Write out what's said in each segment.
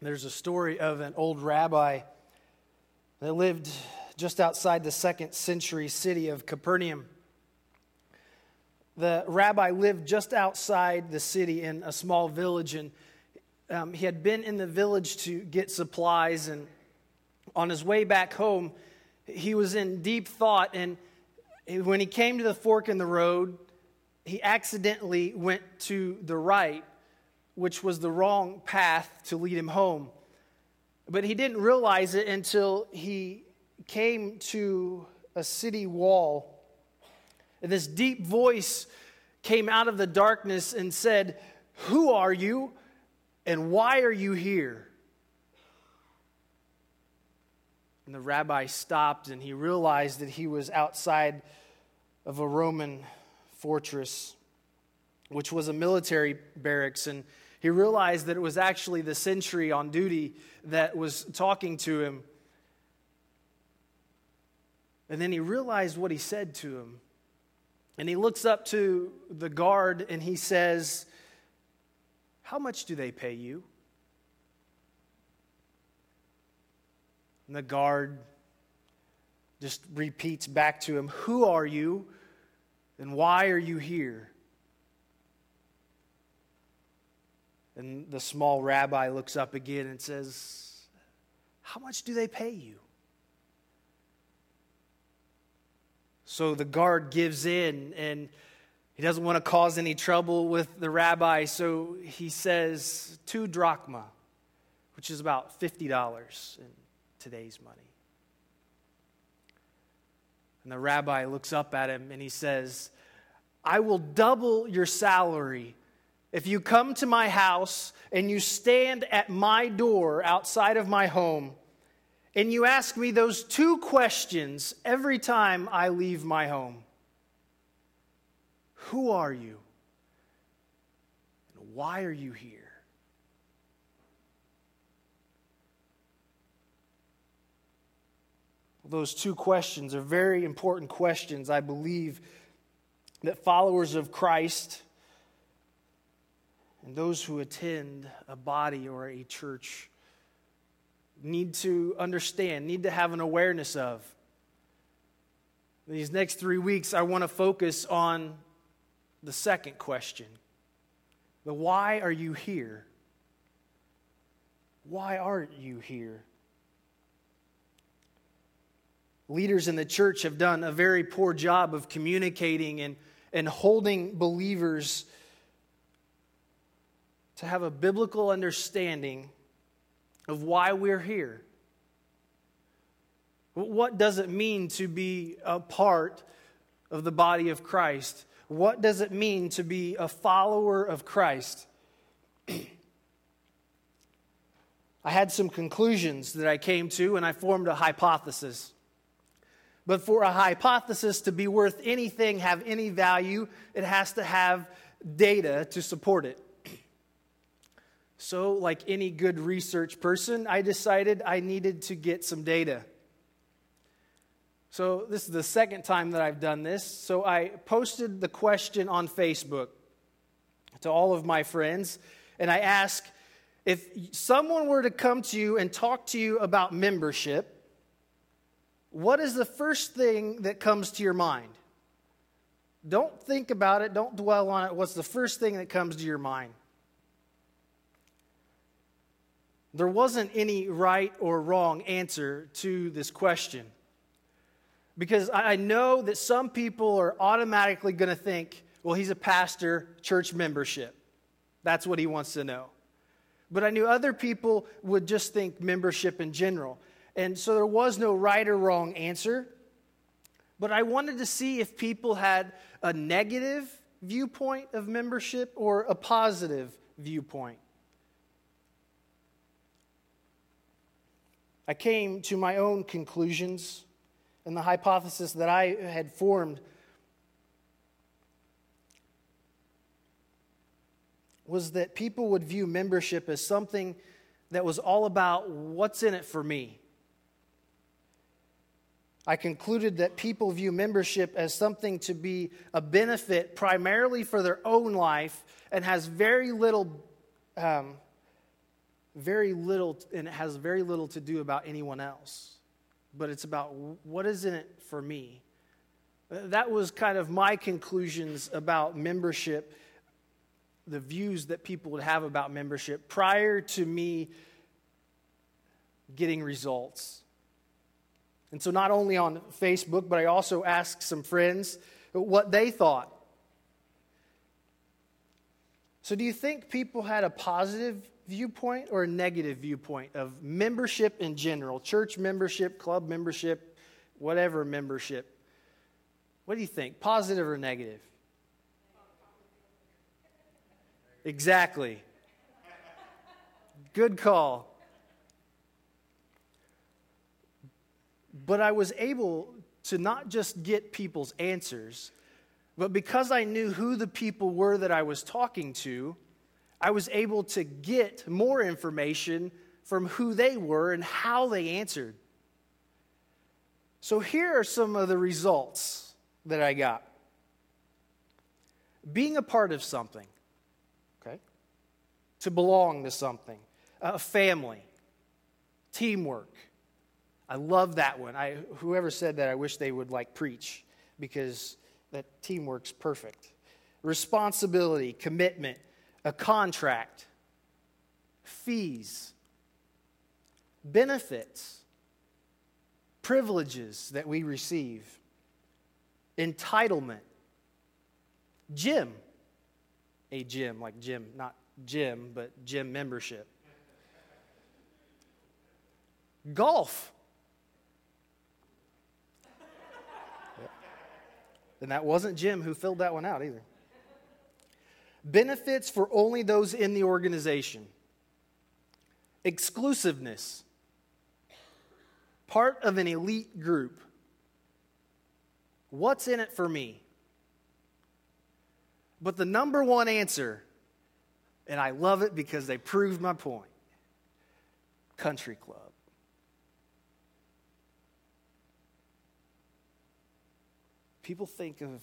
There's a story of an old rabbi that lived just outside the second century city of Capernaum. The rabbi lived just outside the city in a small village, and um, he had been in the village to get supplies. And on his way back home, he was in deep thought. And when he came to the fork in the road, he accidentally went to the right which was the wrong path to lead him home. But he didn't realize it until he came to a city wall. And this deep voice came out of the darkness and said, Who are you and why are you here? And the rabbi stopped and he realized that he was outside of a Roman fortress, which was a military barracks. And he realized that it was actually the sentry on duty that was talking to him. And then he realized what he said to him. And he looks up to the guard and he says, How much do they pay you? And the guard just repeats back to him, Who are you and why are you here? And the small rabbi looks up again and says, How much do they pay you? So the guard gives in and he doesn't want to cause any trouble with the rabbi, so he says, Two drachma, which is about $50 in today's money. And the rabbi looks up at him and he says, I will double your salary if you come to my house and you stand at my door outside of my home, and you ask me those two questions every time I leave my home Who are you? And why are you here? Those two questions are very important questions, I believe, that followers of Christ and those who attend a body or a church need to understand, need to have an awareness of. These next three weeks, I want to focus on the second question the why are you here? Why aren't you here? Leaders in the church have done a very poor job of communicating and, and holding believers to have a biblical understanding of why we're here. What does it mean to be a part of the body of Christ? What does it mean to be a follower of Christ? I had some conclusions that I came to, and I formed a hypothesis. But for a hypothesis to be worth anything, have any value, it has to have data to support it. So, like any good research person, I decided I needed to get some data. So, this is the second time that I've done this. So, I posted the question on Facebook to all of my friends, and I asked if someone were to come to you and talk to you about membership, what is the first thing that comes to your mind? Don't think about it, don't dwell on it. What's the first thing that comes to your mind? There wasn't any right or wrong answer to this question. Because I know that some people are automatically going to think, well, he's a pastor, church membership. That's what he wants to know. But I knew other people would just think membership in general. And so there was no right or wrong answer. But I wanted to see if people had a negative viewpoint of membership or a positive viewpoint. I came to my own conclusions, and the hypothesis that I had formed was that people would view membership as something that was all about what's in it for me. I concluded that people view membership as something to be a benefit primarily for their own life and has very little um, very little, and it has very little to do about anyone else, but it's about what is in it for me. That was kind of my conclusions about membership, the views that people would have about membership prior to me getting results. And so, not only on Facebook, but I also asked some friends what they thought. So, do you think people had a positive viewpoint or a negative viewpoint of membership in general? Church membership, club membership, whatever membership. What do you think? Positive or negative? Exactly. Good call. But I was able to not just get people's answers, but because I knew who the people were that I was talking to, I was able to get more information from who they were and how they answered. So here are some of the results that I got. Being a part of something, okay? To belong to something, a family, teamwork, I love that one. I, whoever said that, I wish they would like preach because that teamwork's perfect. Responsibility, commitment, a contract, fees, benefits, privileges that we receive, entitlement, gym, a gym like gym, not gym, but gym membership, golf. And that wasn't Jim who filled that one out either. Benefits for only those in the organization. Exclusiveness. Part of an elite group. What's in it for me? But the number one answer, and I love it because they proved my point country club. People think of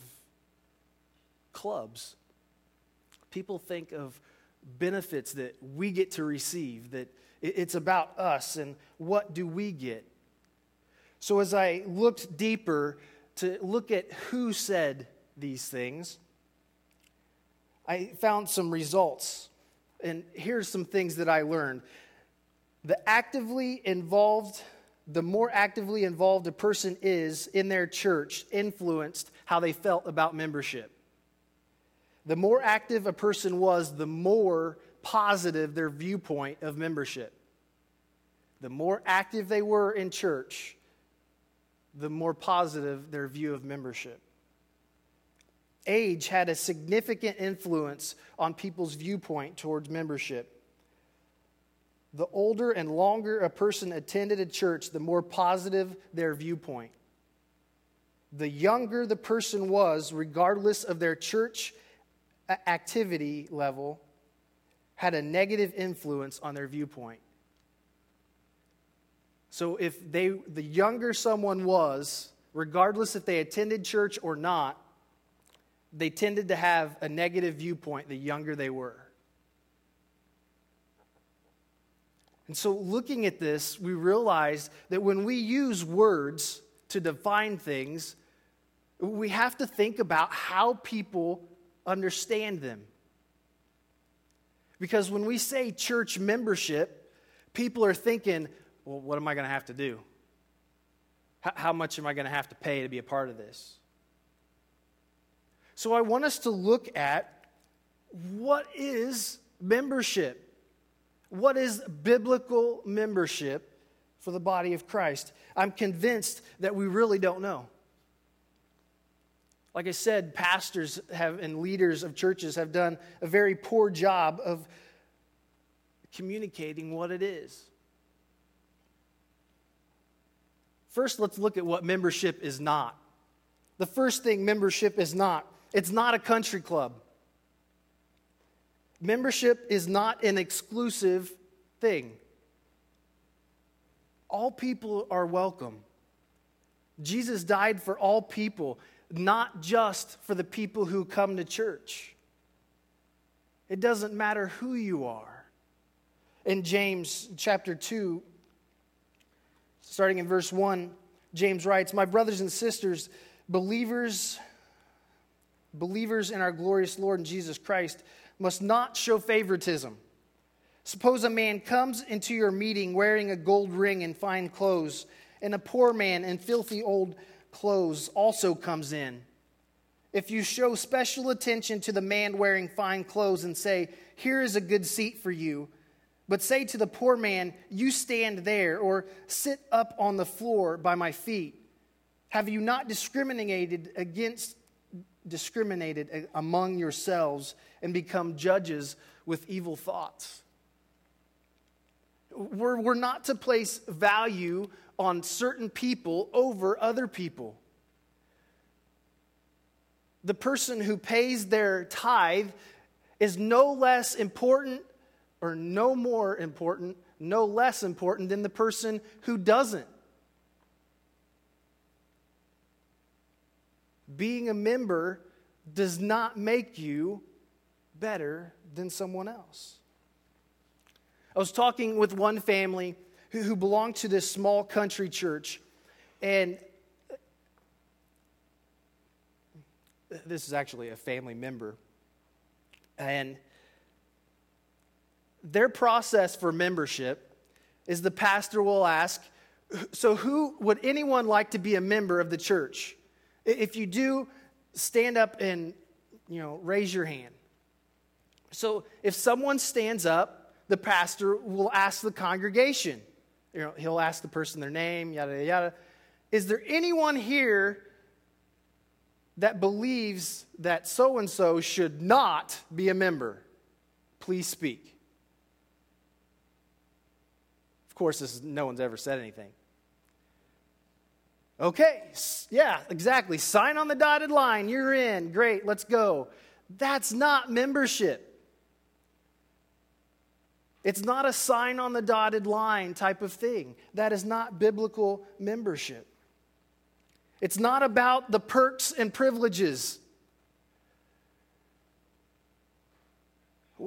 clubs. People think of benefits that we get to receive, that it's about us and what do we get. So as I looked deeper to look at who said these things, I found some results. And here's some things that I learned. The actively involved the more actively involved a person is in their church influenced how they felt about membership. The more active a person was, the more positive their viewpoint of membership. The more active they were in church, the more positive their view of membership. Age had a significant influence on people's viewpoint towards membership the older and longer a person attended a church, the more positive their viewpoint. The younger the person was, regardless of their church activity level, had a negative influence on their viewpoint. So if they the younger someone was, regardless if they attended church or not, they tended to have a negative viewpoint the younger they were. And so, looking at this, we realize that when we use words to define things, we have to think about how people understand them. Because when we say church membership, people are thinking, well, what am I going to have to do? How much am I going to have to pay to be a part of this? So I want us to look at what is membership? What is biblical membership for the body of Christ? I'm convinced that we really don't know. Like I said, pastors have and leaders of churches have done a very poor job of communicating what it is. First, let's look at what membership is not. The first thing membership is not it's not a country club. Membership is not an exclusive thing. All people are welcome. Jesus died for all people, not just for the people who come to church. It doesn't matter who you are. In James chapter 2, starting in verse 1, James writes, My brothers and sisters, believers, believers in our glorious Lord and Jesus Christ must not show favoritism. Suppose a man comes into your meeting wearing a gold ring and fine clothes, and a poor man in filthy old clothes also comes in. If you show special attention to the man wearing fine clothes and say, Here is a good seat for you, but say to the poor man, You stand there, or sit up on the floor by my feet, have you not discriminated against discriminated among yourselves and become judges with evil thoughts? We're, we're not to place value on certain people over other people. The person who pays their tithe is no less important or no more important, no less important than the person who doesn't. Being a member does not make you better than someone else. I was talking with one family who, who belonged to this small country church, and this is actually a family member. And their process for membership is the pastor will ask, So, who would anyone like to be a member of the church? If you do, stand up and you know, raise your hand. So, if someone stands up, the pastor will ask the congregation. You know, he'll ask the person their name, yada, yada, yada. Is there anyone here that believes that so and so should not be a member? Please speak. Of course, this is, no one's ever said anything. Okay, yeah, exactly. Sign on the dotted line. You're in. Great, let's go. That's not membership. It's not a sign on the dotted line type of thing. That is not biblical membership. It's not about the perks and privileges.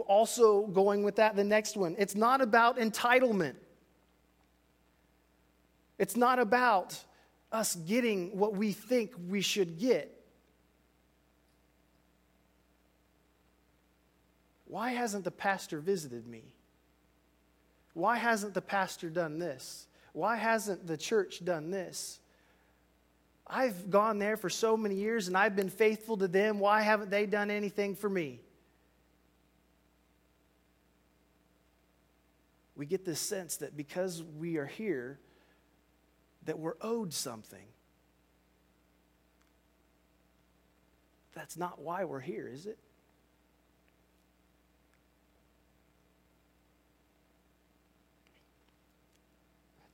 Also, going with that, the next one, it's not about entitlement. It's not about us getting what we think we should get. Why hasn't the pastor visited me? Why hasn't the pastor done this? Why hasn't the church done this? I've gone there for so many years and I've been faithful to them. Why haven't they done anything for me? We get this sense that because we are here, that we're owed something. That's not why we're here, is it?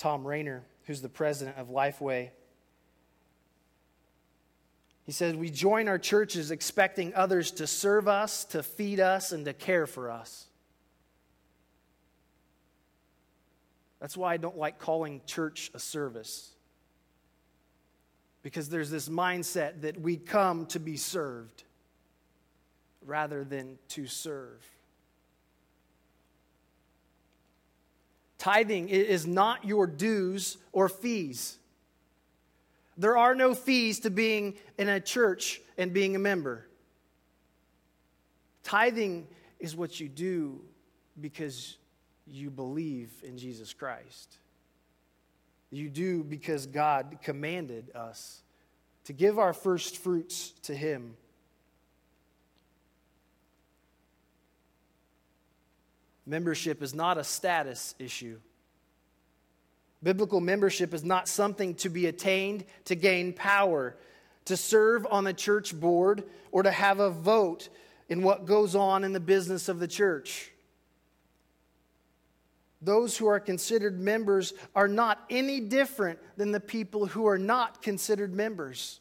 Thom Rainer, who's the president of Lifeway. He says, We join our churches expecting others to serve us, to feed us, and to care for us. That's why I don't like calling church a service. Because there's this mindset that we come to be served rather than to serve. Tithing is not your dues or fees. There are no fees to being in a church and being a member. Tithing is what you do because you believe in Jesus Christ. You do because God commanded us to give our first fruits to Him. Membership is not a status issue. Biblical membership is not something to be attained to gain power, to serve on the church board, or to have a vote in what goes on in the business of the church. Those who are considered members are not any different than the people who are not considered members.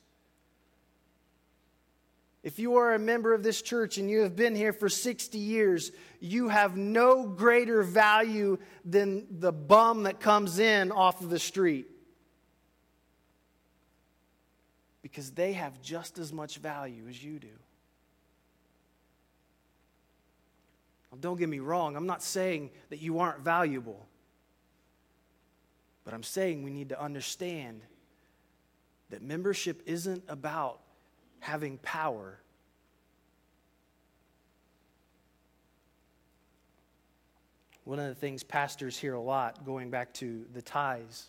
If you are a member of this church and you have been here for 60 years, you have no greater value than the bum that comes in off of the street. Because they have just as much value as you do. don't get me wrong, I'm not saying that you aren't valuable. But I'm saying we need to understand that membership isn't about having power. One of the things pastors hear a lot, going back to the tithes,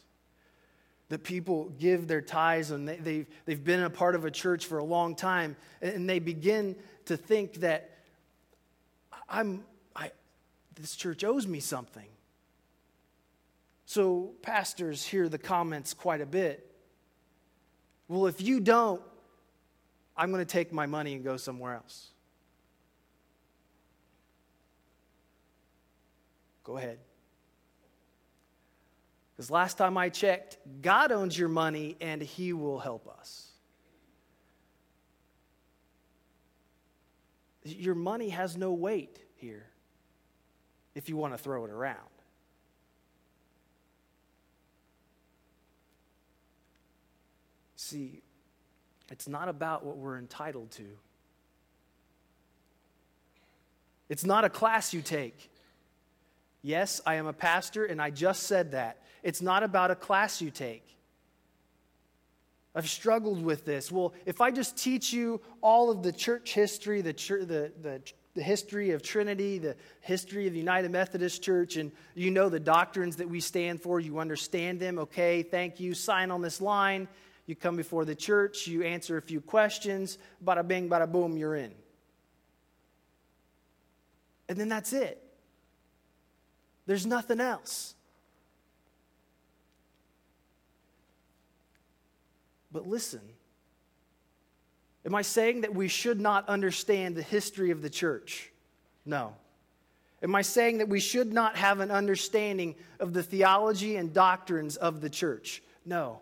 that people give their tithes and they, they've, they've been a part of a church for a long time and they begin to think that I'm, I, this church owes me something. So pastors hear the comments quite a bit. Well, if you don't, I'm going to take my money and go somewhere else. Go ahead. Because last time I checked, God owns your money and He will help us. Your money has no weight here if you want to throw it around. See, it's not about what we're entitled to. It's not a class you take. Yes, I am a pastor, and I just said that. It's not about a class you take. I've struggled with this. Well, if I just teach you all of the church history, the, the, the, the history of Trinity, the history of the United Methodist Church, and you know the doctrines that we stand for, you understand them, okay, thank you, sign on this line. You come before the church, you answer a few questions, bada bing, bada boom, you're in. And then that's it. There's nothing else. But listen, am I saying that we should not understand the history of the church? No. Am I saying that we should not have an understanding of the theology and doctrines of the church? No.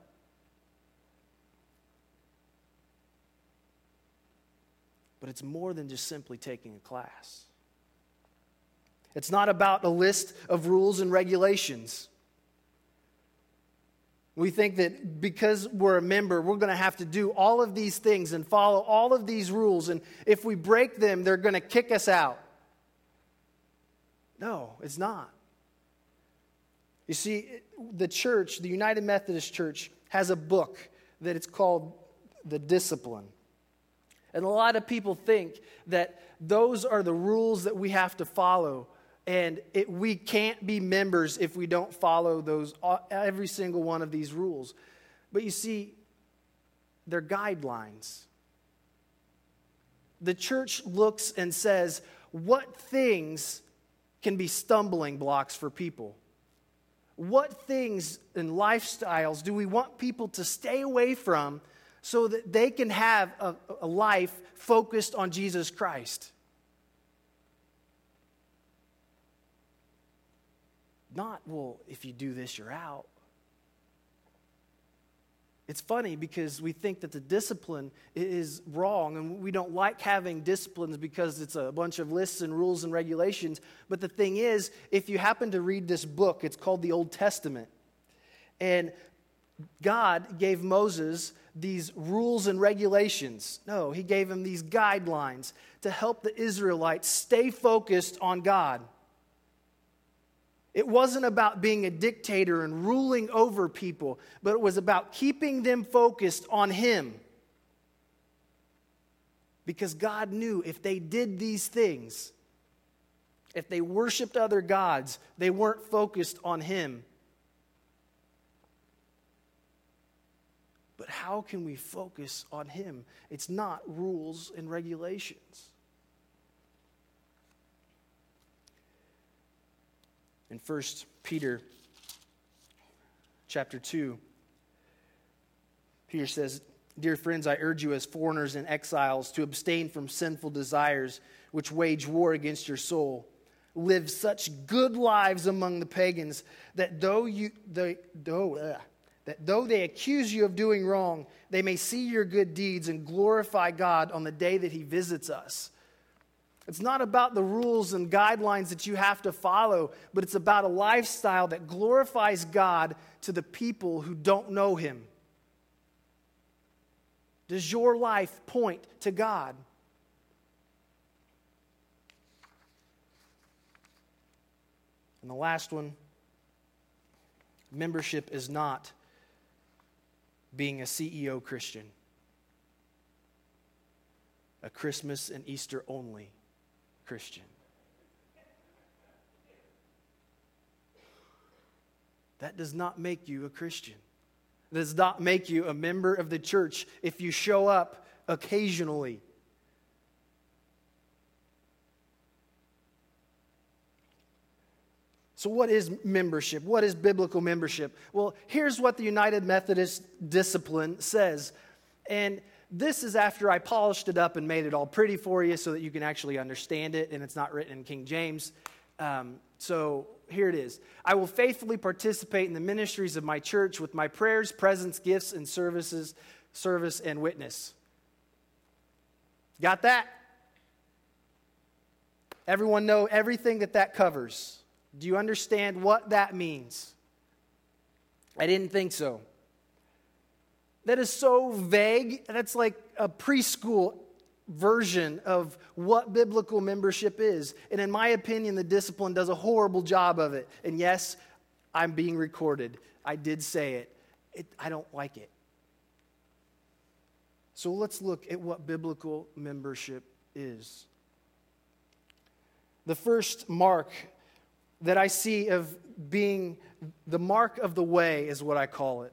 But it's more than just simply taking a class. It's not about a list of rules and regulations. We think that because we're a member, we're going to have to do all of these things and follow all of these rules. And if we break them, they're going to kick us out. No, it's not. You see, the church, the United Methodist Church, has a book that it's called The Discipline. And a lot of people think that those are the rules that we have to follow. And it, we can't be members if we don't follow those uh, every single one of these rules. But you see they're guidelines. The church looks and says what things can be stumbling blocks for people? What things and lifestyles do we want people to stay away from so that they can have a, a life focused on jesus christ Not, well, if you do this, you're out. It's funny because we think that the discipline is wrong and we don't like having disciplines because it's a bunch of lists and rules and regulations. But the thing is, if you happen to read this book, it's called the Old Testament. And God gave Moses these rules and regulations. No, he gave him these guidelines to help the Israelites stay focused on God. It wasn't about being a dictator and ruling over people, but it was about keeping them focused on Him. Because God knew if they did these things, if they worshiped other gods, they weren't focused on Him. But how can we focus on Him? It's not rules and regulations. in 1 Peter chapter 2. Peter says, Dear friends, I urge you as foreigners and exiles to abstain from sinful desires which wage war against your soul. Live such good lives among the pagans that though you they, though, uh, that though they accuse you of doing wrong, they may see your good deeds and glorify God on the day that he visits us. It's not about the rules and guidelines that you have to follow, but it's about a lifestyle that glorifies God to the people who don't know Him. Does your life point to God? And the last one membership is not being a CEO Christian, a Christmas and Easter only Christian. That does not make you a Christian. Does not make you a member of the church if you show up occasionally. So, what is membership? What is biblical membership? Well, here's what the United Methodist discipline says. And this is after I polished it up and made it all pretty for you so that you can actually understand it, and it's not written in King James. Um, so, here it is I will faithfully participate in the ministries of my church with my prayers, presence, gifts, and services, service, and witness. Got that? Everyone know everything that that covers. Do you understand what that means? I didn't think so. That is so vague. That's like a preschool version of what biblical membership is. And in my opinion, the discipline does a horrible job of it. And yes, I'm being recorded. I did say it. it I don't like it. So let's look at what biblical membership is. The first mark that I see of being the mark of the way, is what I call it.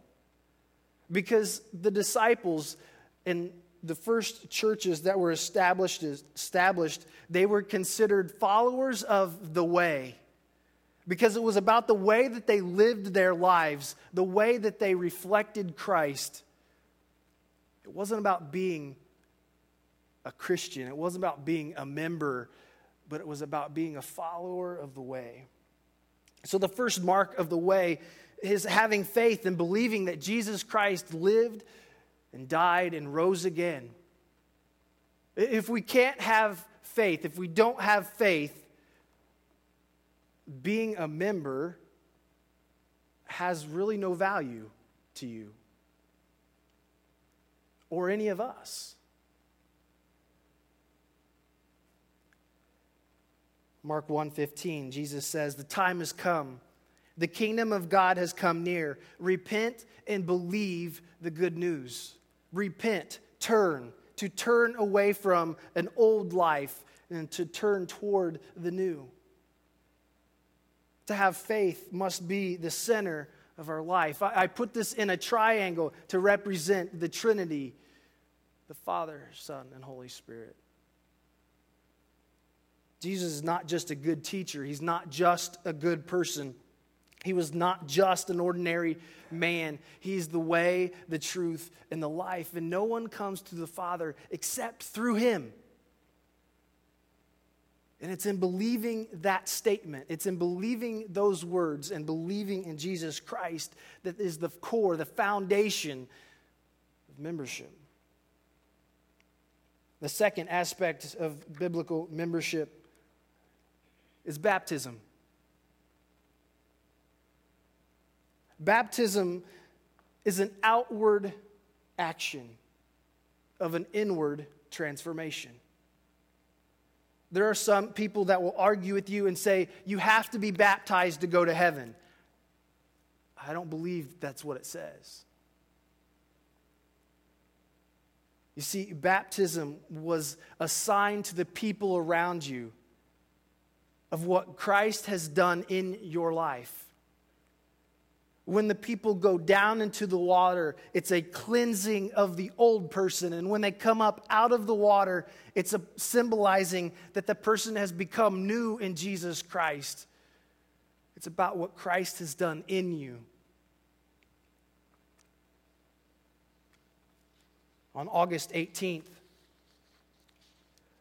Because the disciples in the first churches that were established, established, they were considered followers of the way. Because it was about the way that they lived their lives, the way that they reflected Christ. It wasn't about being a Christian, it wasn't about being a member, but it was about being a follower of the way. So, the first mark of the way is having faith and believing that Jesus Christ lived and died and rose again. If we can't have faith, if we don't have faith, being a member has really no value to you or any of us. Mark 1:15 Jesus says the time has come. The kingdom of God has come near. Repent and believe the good news. Repent. Turn. To turn away from an old life and to turn toward the new. To have faith must be the center of our life. I, I put this in a triangle to represent the trinity the father son and holy spirit Jesus is not just a good teacher, he's not just a good person. He was not just an ordinary man. He's the way, the truth, and the life. And no one comes to the Father except through him. And it's in believing that statement, it's in believing those words and believing in Jesus Christ that is the core, the foundation of membership. The second aspect of biblical membership is baptism. Baptism is an outward action of an inward transformation. There are some people that will argue with you and say, you have to be baptized to go to heaven. I don't believe that's what it says. You see, baptism was a sign to the people around you of what Christ has done in your life. When the people go down into the water, it's a cleansing of the old person. And when they come up out of the water, it's a symbolizing that the person has become new in Jesus Christ. It's about what Christ has done in you. On August 18th,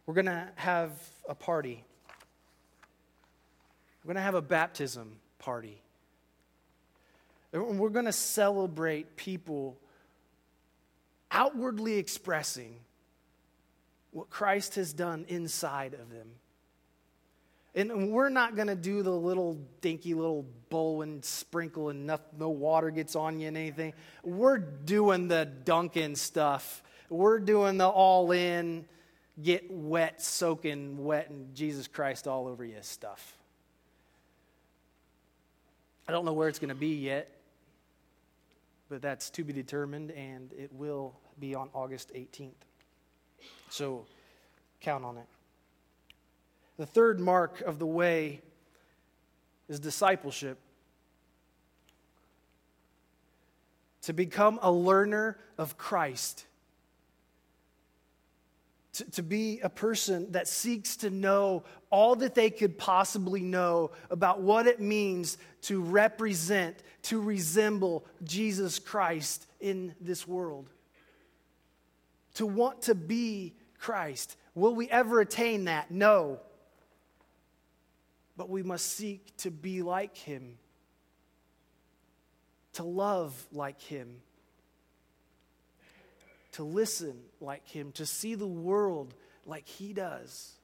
we're going to have a party. We're going to have a baptism party. We're going to celebrate people outwardly expressing what Christ has done inside of them. And we're not going to do the little dinky little bowl and sprinkle and no, no water gets on you and anything. We're doing the Dunkin' stuff. We're doing the all in, get wet, soaking wet, and Jesus Christ all over you stuff. I don't know where it's going to be yet, but that's to be determined, and it will be on August 18th. So count on it. The third mark of the way is discipleship. To become a learner of Christ. To, to be a person that seeks to know all that they could possibly know about what it means to represent, to resemble Jesus Christ in this world. To want to be Christ. Will we ever attain that? No but we must seek to be like him, to love like him, to listen like him, to see the world like he does,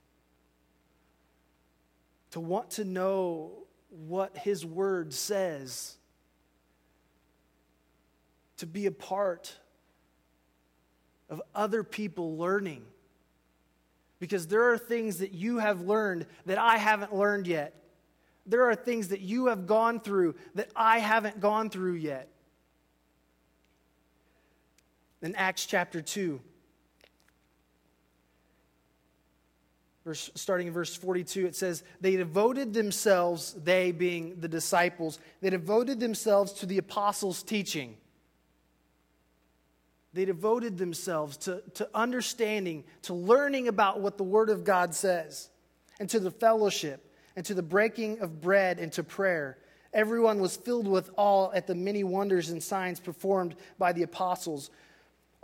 to want to know what his word says, to be a part of other people learning because there are things that you have learned that I haven't learned yet. There are things that you have gone through that I haven't gone through yet. In Acts chapter 2, verse, starting in verse 42, it says, They devoted themselves, they being the disciples, they devoted themselves to the apostles' teaching they devoted themselves to, to understanding, to learning about what the Word of God says, and to the fellowship, and to the breaking of bread, and to prayer. Everyone was filled with awe at the many wonders and signs performed by the apostles.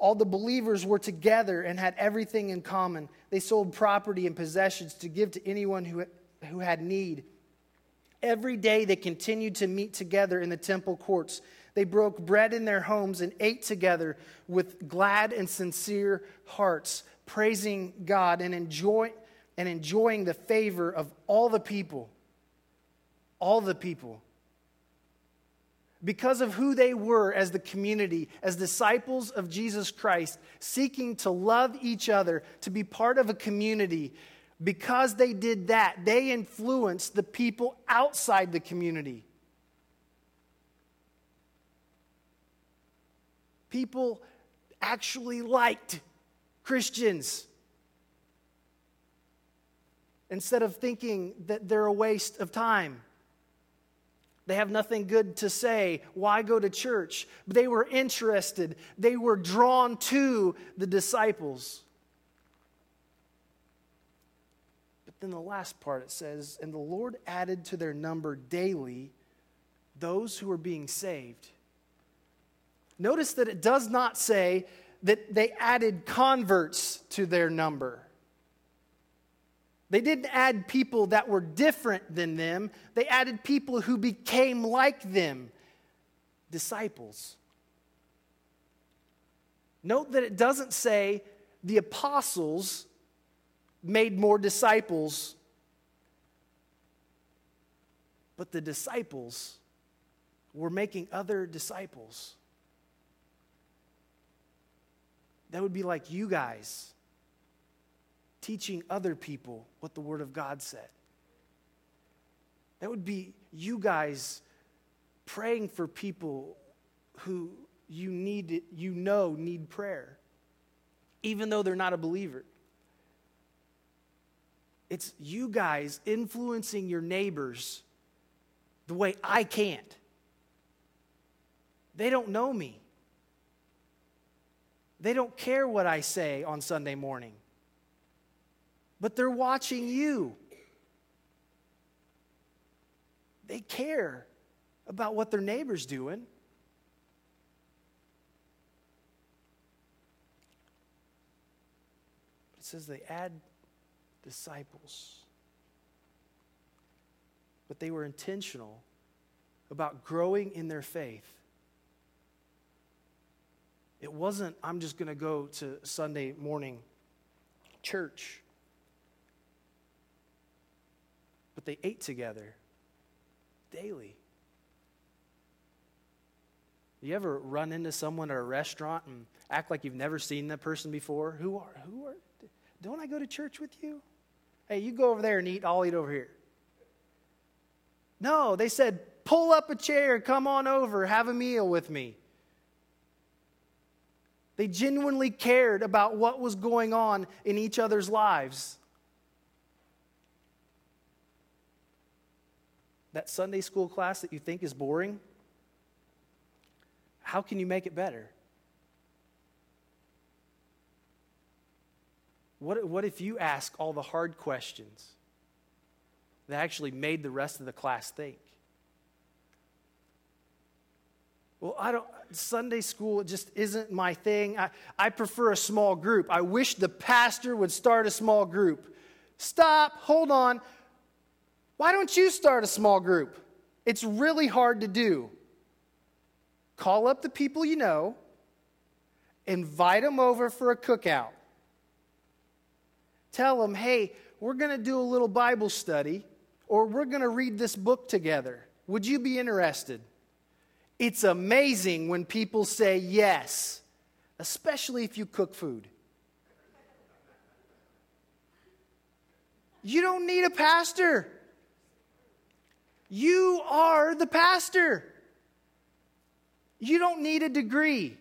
All the believers were together and had everything in common. They sold property and possessions to give to anyone who, who had need. Every day they continued to meet together in the temple courts they broke bread in their homes and ate together with glad and sincere hearts, praising God and, enjoy, and enjoying the favor of all the people. All the people. Because of who they were as the community, as disciples of Jesus Christ, seeking to love each other, to be part of a community, because they did that, they influenced the people outside the community. people actually liked Christians. Instead of thinking that they're a waste of time. They have nothing good to say. Why go to church? They were interested. They were drawn to the disciples. But then the last part it says, And the Lord added to their number daily those who were being saved. Notice that it does not say that they added converts to their number. They didn't add people that were different than them, they added people who became like them disciples. Note that it doesn't say the apostles made more disciples, but the disciples were making other disciples. That would be like you guys teaching other people what the Word of God said. That would be you guys praying for people who you need you know need prayer even though they're not a believer. It's you guys influencing your neighbors the way I can't. They don't know me. They don't care what I say on Sunday morning, but they're watching you. They care about what their neighbor's doing. It says they add disciples. But they were intentional about growing in their faith it wasn't, I'm just going to go to Sunday morning church. But they ate together daily. You ever run into someone at a restaurant and act like you've never seen that person before? Who are, who are, don't I go to church with you? Hey, you go over there and eat, I'll eat over here. No, they said, Pull up a chair, come on over, have a meal with me. They genuinely cared about what was going on in each other's lives. That Sunday school class that you think is boring, how can you make it better? What, what if you ask all the hard questions that actually made the rest of the class think? Well, I don't, Sunday school just isn't my thing. I, I prefer a small group. I wish the pastor would start a small group. Stop, hold on. Why don't you start a small group? It's really hard to do. Call up the people you know, invite them over for a cookout. Tell them, hey, we're going to do a little Bible study or we're going to read this book together. Would you be interested? It's amazing when people say yes, especially if you cook food. You don't need a pastor. You are the pastor. You don't need a degree.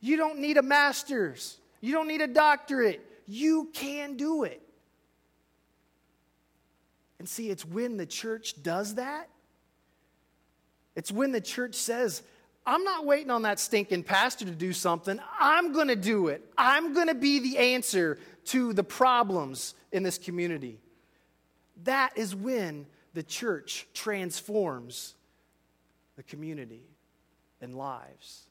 You don't need a master's. You don't need a doctorate. You can do it. And see, it's when the church does that, it's when the church says, I'm not waiting on that stinking pastor to do something. I'm going to do it. I'm going to be the answer to the problems in this community. That is when the church transforms the community and lives.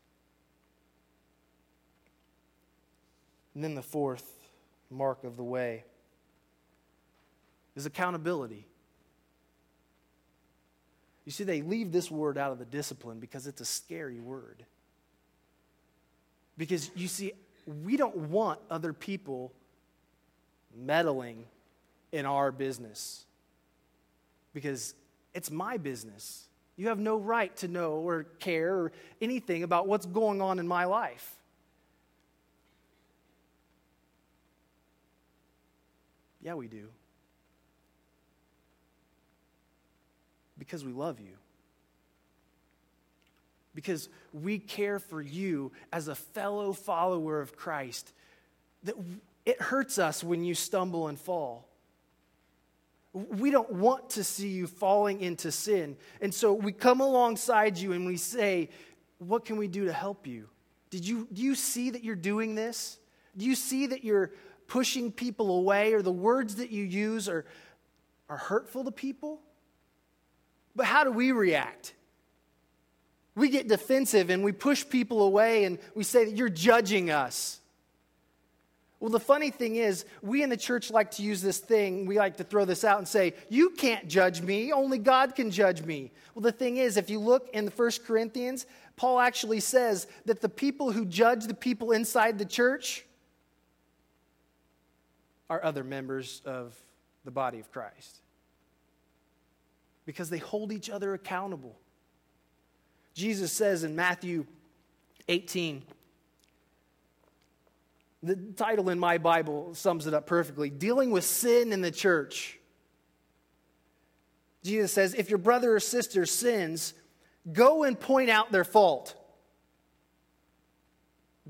And then the fourth mark of the way is accountability. You see, they leave this word out of the discipline because it's a scary word. Because you see, we don't want other people meddling in our business because it's my business. You have no right to know or care or anything about what's going on in my life. Yeah, we do. Because we love you. Because we care for you as a fellow follower of Christ. That it hurts us when you stumble and fall. We don't want to see you falling into sin. And so we come alongside you and we say, What can we do to help you? Did you, do you see that you're doing this? Do you see that you're pushing people away or the words that you use are, are hurtful to people. But how do we react? We get defensive and we push people away and we say that you're judging us. Well, the funny thing is, we in the church like to use this thing, we like to throw this out and say, You can't judge me, only God can judge me. Well, the thing is, if you look in the First Corinthians, Paul actually says that the people who judge the people inside the church are other members of the body of Christ because they hold each other accountable. Jesus says in Matthew 18, the title in my Bible sums it up perfectly Dealing with Sin in the Church. Jesus says, If your brother or sister sins, go and point out their fault.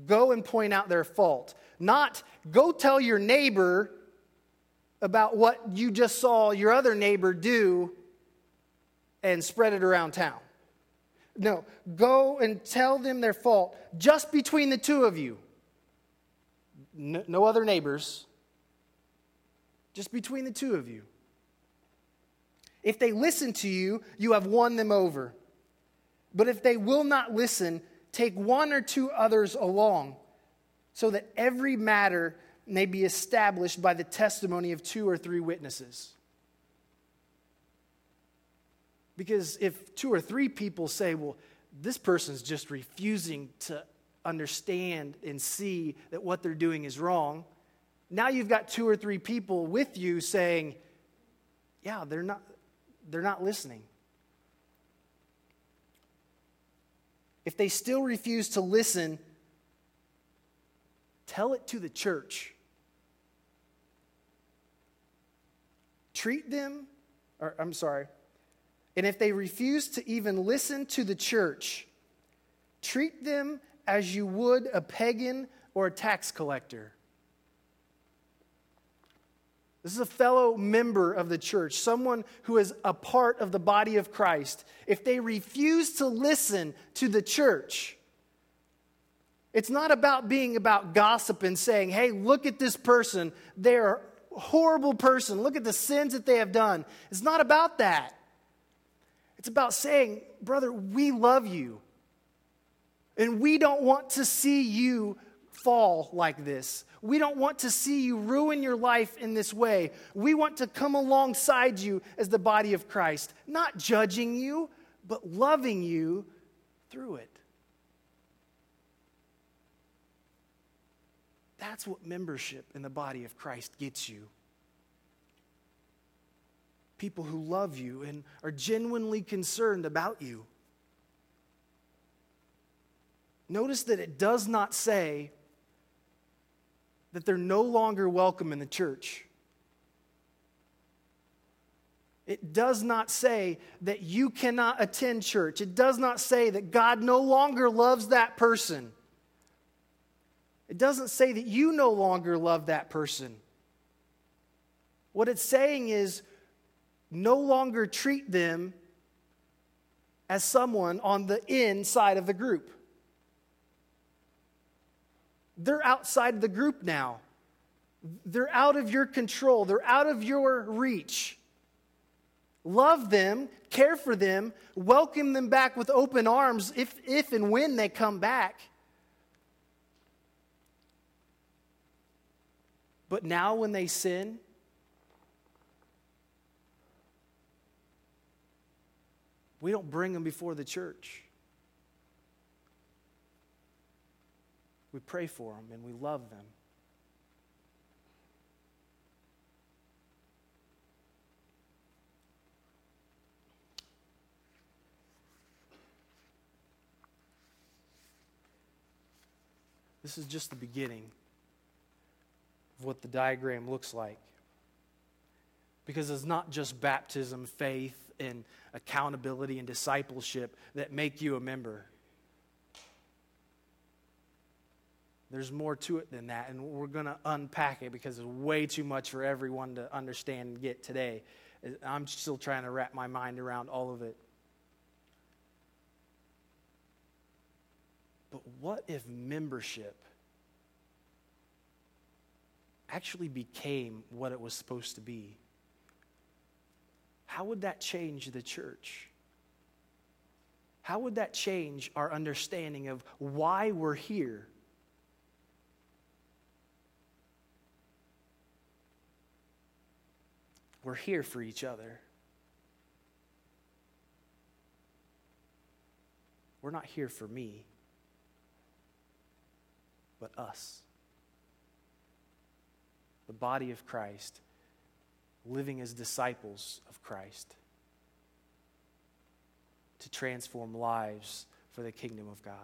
Go and point out their fault. Not go tell your neighbor about what you just saw your other neighbor do and spread it around town. No, go and tell them their fault just between the two of you. No, no other neighbors, just between the two of you. If they listen to you, you have won them over. But if they will not listen, take one or two others along so that every matter may be established by the testimony of two or three witnesses. Because if two or three people say, well, this person's just refusing to understand and see that what they're doing is wrong, now you've got two or three people with you saying, yeah, they're not, they're not listening. If they still refuse to listen, tell it to the church. Treat them, or I'm sorry, And if they refuse to even listen to the church, treat them as you would a pagan or a tax collector. This is a fellow member of the church, someone who is a part of the body of Christ. If they refuse to listen to the church, it's not about being about gossip and saying, hey, look at this person. They're a horrible person. Look at the sins that they have done. It's not about that. It's about saying, brother, we love you. And we don't want to see you fall like this. We don't want to see you ruin your life in this way. We want to come alongside you as the body of Christ, not judging you, but loving you through it. That's what membership in the body of Christ gets you. People who love you and are genuinely concerned about you. Notice that it does not say that they're no longer welcome in the church. It does not say that you cannot attend church. It does not say that God no longer loves that person. It doesn't say that you no longer love that person. What it's saying is no longer treat them as someone on the inside of the group. They're outside the group now. They're out of your control, they're out of your reach. Love them, care for them, welcome them back with open arms if, if and when they come back. But now, when they sin, we don't bring them before the church. We pray for them and we love them. This is just the beginning of what the diagram looks like. Because it's not just baptism, faith, and accountability and discipleship that make you a member. There's more to it than that, and we're going to unpack it because it's way too much for everyone to understand and get today. Uh, I'm still trying to wrap my mind around all of it. But what if membership actually became what it was supposed to be? How would that change the church? How would that change our understanding of why we're here? We're here for each other. We're not here for me, but us. The body of Christ, living as disciples of Christ to transform lives for the kingdom of God.